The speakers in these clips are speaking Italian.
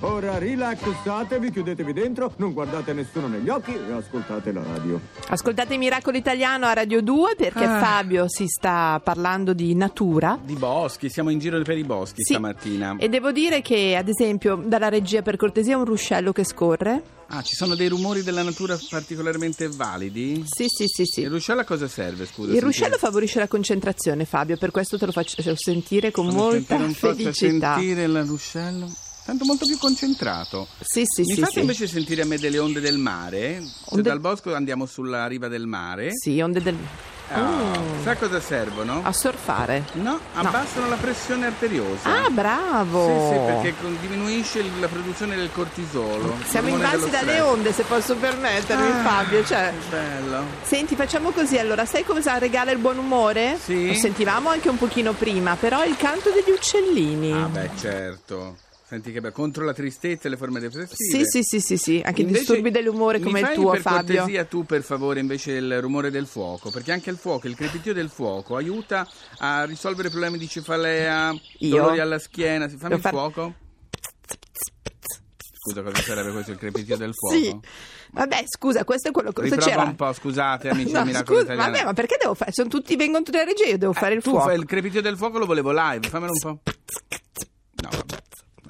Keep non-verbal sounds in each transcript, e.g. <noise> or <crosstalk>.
Ora rilassatevi, chiudetevi dentro, non guardate nessuno negli occhi e ascoltate la radio. Ascoltate Miracolo Italiano a Radio 2 perché Ah. Fabio si sta parlando di natura. Di boschi, siamo in giro per i boschi Sì. stamattina. E devo dire che, ad esempio, dalla regia per cortesia un ruscello che scorre. Ah, ci sono dei rumori della natura particolarmente validi? Sì, sì, sì, sì. Il ruscello a cosa serve, scusa? Il sentire? ruscello favorisce la concentrazione, Fabio, per questo te lo faccio sentire con Fammi molta sentire un cioè, felicità. sentire il ruscello. Tanto molto più concentrato. Sì, sì, Mi sì. fate sì. invece sentire a me delle onde del mare? Cioè, Onde- dal bosco andiamo sulla riva del mare. Sì, onde del... Ah, Oh. Sa cosa servono? A surfare. No, abbassano la pressione arteriosa. Ah, bravo! Sì, sì, perché diminuisce la produzione del cortisolo. Siamo invasi dalle onde, se posso permettermi, Ah, Fabio. Cioè, che bello. Senti, facciamo così allora, sai cosa regala il buon umore? Sì. Lo sentivamo anche un pochino prima, però il canto degli uccellini. Ah, beh, certo. Senti che bello. Contro la tristezza e le forme sì, depressive. sì, sì, sì, sì, anche i disturbi dell'umore come il tuo, per Fabio. cortesia tu, per favore, invece il rumore del fuoco, perché anche il fuoco, il crepitio del fuoco aiuta a risolvere problemi di cefalea, Io? dolori alla schiena. Si fammi Devo il far- fuoco. Scusa, cosa sarebbe questo il crepitio del fuoco? Sì. Vabbè, scusa, questo è quello che Riprova c'era. un po', scusate, amici No, Miracolo scusa, Italiano. vabbè, ma perché devo fare? Sono tutti, vengono tutte le regie, io devo fare il tu fuoco. fai il crepitio del fuoco lo volevo live, fammelo un po'.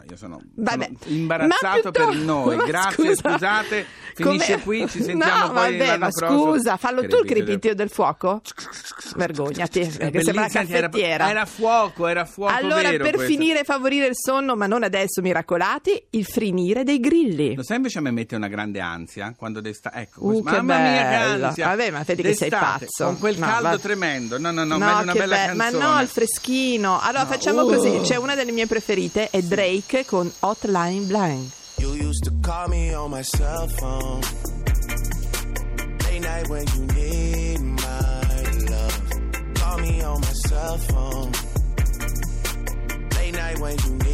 No. No, io sono, sono imbarazzato Ma per noi. <laughs> ma Grazie, scusa, scusate. Finisce come- qui, ci sentiamo no, poi vabbè, ma scusa, fallo tu il Crepitio del- del fuoco? Vergognati, perché sembra era- caffettiera. Era, fuoco, era fuoco allora, per questo. finire e favorire il sonno, ma non adesso, miracolati, il frinire dei grilli. Lo sai invece a me mette una grande ansia quando d'estate. Ecco, Uh, mamma mia che bello. ansia. Vabbè, ma vedi che sei pazzo. Con quel No, caldo va- tremendo. No, no, no, meglio una bella be- ma canzone. no, il freschino. Allora No, facciamo uh. così: c'è una delle mie preferite, è Drake con Hotline Blank. You used to call me on my cell phone. Late night when you need my love. Call me on my cell phone. Late night when you need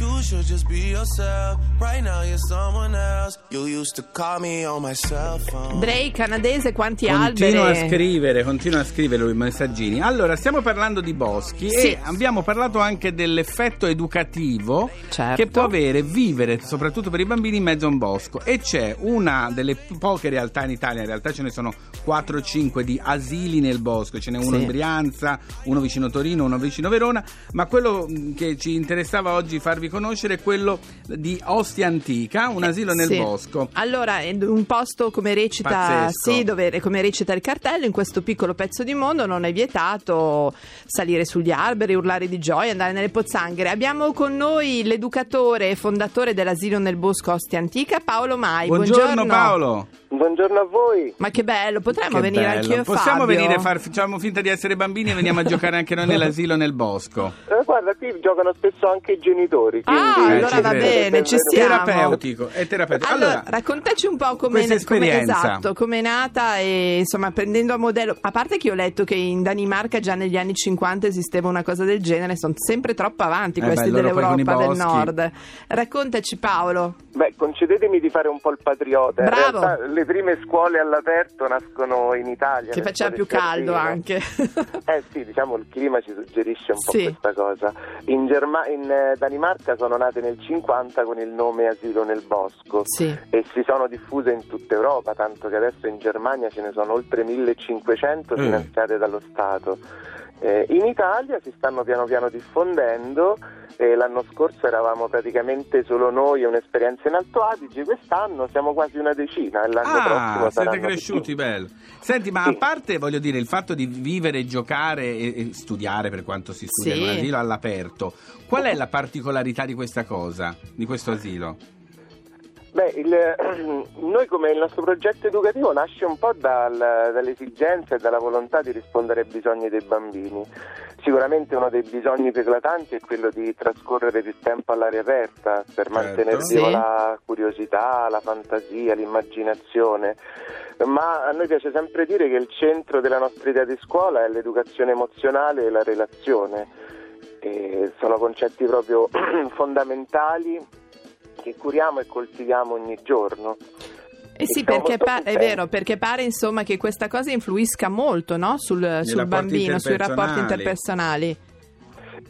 You should just be yourself. Right now you're someone else. You used to call me on my cell phone. Drake canadese, quanti Continua a alberi? scrivere, continua a scrivere lui i messaggini. Allora, stiamo parlando di boschi Sì. e abbiamo parlato anche dell'effetto educativo Certo. che può avere vivere, soprattutto per i bambini, in mezzo a un bosco. E c'è una delle poche realtà in Italia, in realtà ce ne sono 4 o 5 di asili nel bosco, ce n'è uno Sì. in Brianza, uno vicino Torino, uno vicino Verona, ma quello mh, che ci interessava oggi farvi conoscere è quello di Ostia Antica, un asilo nel Sì. bosco. Allora, un posto come recita, sì, dove, come recita il cartello, in questo piccolo pezzo di mondo non è vietato salire sugli alberi, urlare di gioia, andare nelle pozzanghere. Abbiamo con noi l'educatore e fondatore dell'asilo nel bosco Ostia Antica, Paolo Mai. Buongiorno Paolo. Buongiorno a voi. Ma che bello, potremmo Che venire bello. anch'io e Possiamo Fabio? venire, far, facciamo finta di essere bambini e veniamo a giocare anche noi <laughs> nell'asilo nel bosco. Eh, guarda, qui giocano spesso anche i genitori. Ah, quindi- allora va credo. bene, ci È stiamo. Terapeutico, è terapeutico. Allora, Allora, raccontaci un po' come questa esperienza. esatto, com'è nata e insomma prendendo a modello, a parte che ho letto che in Danimarca già negli anni 50 esisteva una cosa del genere, sono sempre troppo avanti Eh questi beh, dell'Europa del boschi. Nord. Raccontaci Paolo. Beh, concedetemi di fare un po' il patriota. In Bravo. Le prime scuole all'aperto nascono in Italia. Che faceva più caldo Sardegna. anche. <laughs> Eh sì, diciamo il clima ci suggerisce un po' Sì. questa cosa. In, Germa- in eh, Danimarca sono nate nel 50 con il nome Asilo nel Bosco sì. e si sono diffuse in tutta Europa, tanto che adesso in Germania ce ne sono oltre 1500 Mm. finanziate dallo Stato. Eh, in Italia si stanno piano piano diffondendo. eh, l'anno scorso eravamo praticamente solo noi e un'esperienza in Alto Adige, quest'anno siamo quasi una decina e l'anno prossimo Ah, siete saranno cresciuti, bello. Senti, ma Sì. a parte, voglio dire, il fatto di vivere, giocare e, e studiare per quanto si studia Sì. in un asilo all'aperto, qual è la particolarità di questa cosa, di questo asilo? Beh, il- <clears throat> noi come il nostro progetto educativo nasce un po' dal- dall'esigenza e dalla volontà di rispondere ai bisogni dei bambini. Sicuramente uno dei bisogni più eclatanti è quello di trascorrere più tempo all'aria aperta per mantenere Sì. viva la curiosità, la fantasia, l'immaginazione. Ma a noi piace sempre dire che il centro della nostra idea di scuola è l'educazione emozionale e la relazione. E sono concetti proprio <clears throat> fondamentali che curiamo e coltiviamo ogni giorno. Eh sì, perché pa- è vero, perché pare insomma che questa cosa influisca molto no? sul, sul bambino, sui rapporti interpersonali.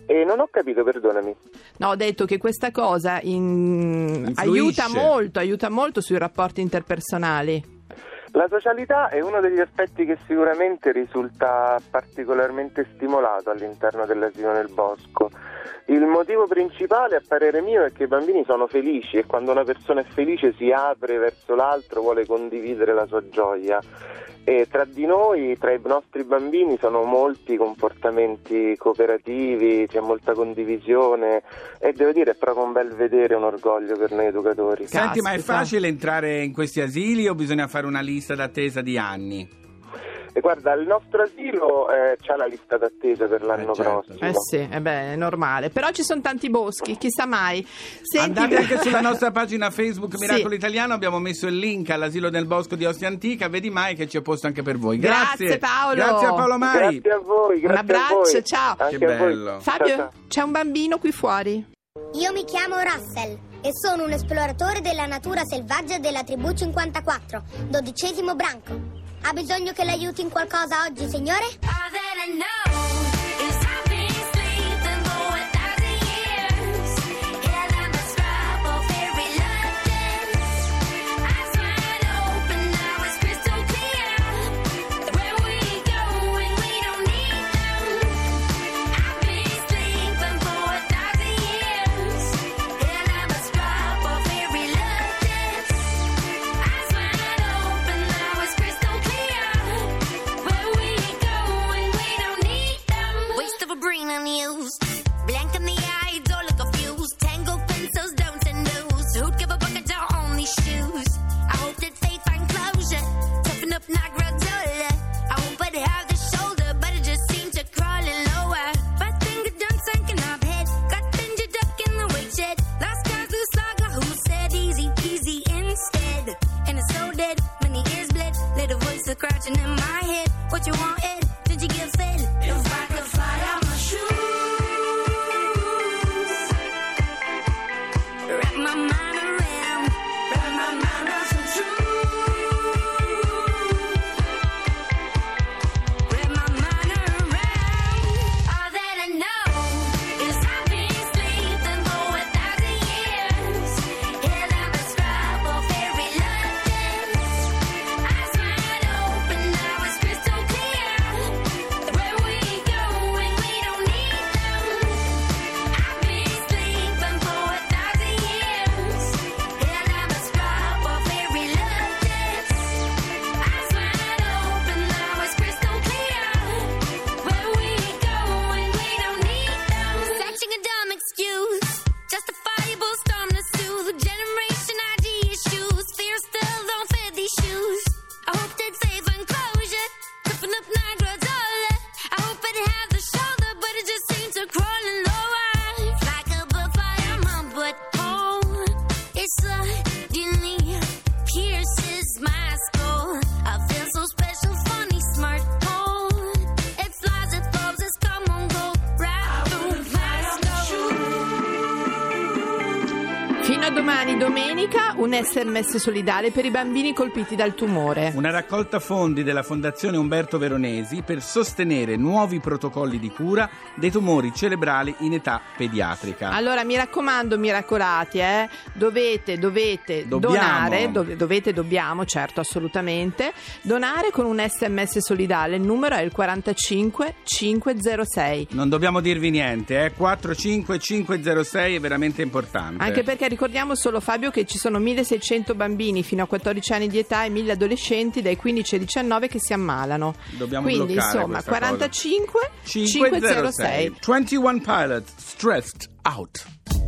E non ho capito, perdonami. No, ho detto che questa cosa in- aiuta molto, aiuta molto sui rapporti interpersonali. La socialità è uno degli aspetti che sicuramente risulta particolarmente stimolato all'interno dell'asilo nel bosco. Il motivo principale, a parere mio, è che i bambini sono felici e quando una persona è felice si apre verso l'altro, vuole condividere la sua gioia. E tra di noi, tra i nostri bambini, sono molti comportamenti cooperativi, c'è molta condivisione e devo dire è proprio un bel vedere, un orgoglio per noi educatori. Senti, ma è facile entrare in questi asili o bisogna fare una lista d'attesa di anni? E guarda, il nostro asilo eh, c'ha la lista d'attesa per l'anno Eh, certo. prossimo. Eh sì, eh beh, è normale. Però ci sono tanti boschi, chissà mai. Senti, Andate anche <laughs> sulla nostra pagina Facebook Sì. Miracolo Italiano, abbiamo messo il link all'asilo nel bosco di Ostia Antica, vedi mai che c'è posto anche per voi. Grazie, Grazie, Paolo. Grazie a Paolo Mai. Grazie a voi, grazie Un abbraccio, a voi. ciao. Anche Che bello. Fabio, Ciao, ciao. c'è un bambino qui fuori. Io mi chiamo Russell e sono un esploratore della natura selvaggia della tribù 54, dodicesimo branco. Ha bisogno che l'aiuti in qualcosa oggi, signore? suddenly pierces my domenica, un sms solidale per i bambini colpiti dal tumore. Una raccolta fondi della Fondazione Umberto Veronesi per sostenere nuovi protocolli di cura dei tumori cerebrali in età pediatrica. Allora mi raccomando, miracolati, eh? dovete, dovete Dobbiamo. donare, dov- dovete, dobbiamo, certo, assolutamente, donare con un sms solidale. Il numero è il 45 506. Non dobbiamo dirvi niente, eh? 45506 è veramente importante. Anche perché ricordiamo solo Fabio che ci sono 1600 bambini fino a 14 anni di età e 1000 adolescenti dai 15 ai 19 che si ammalano. Dobbiamo Quindi insomma questa cosa. 45 506 506. 21 Pilots Stressed Out.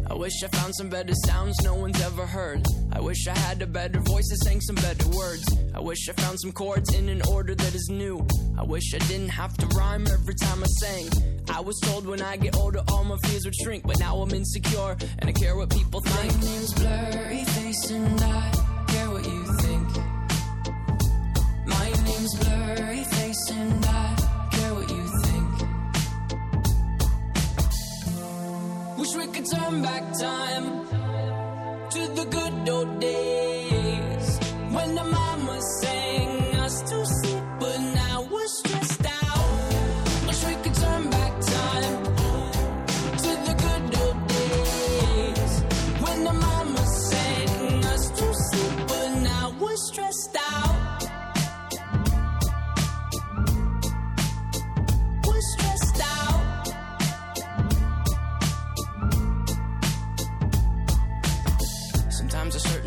I wish I found some better sounds no one's ever heard. I wish I had a better voice that sang some better words. I wish I found some chords in an order that is new. I wish I didn't have to rhyme every time I sang. I was told when I get older all my fears would shrink, but now I'm insecure and I care what people think. My name's Blurry Face and I care what you think. My name's Blurry Face and I care what you think. Wish we could turn back time to the good old days when the mama sang us to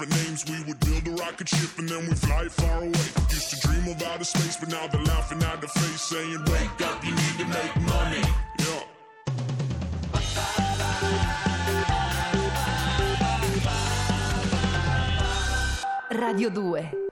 different names. We would build a rocket ship and then we fly far away. Used to dream of outer space, but now they're laughing at the face, saying, Wake up, you need to make money. Yeah. Radio 2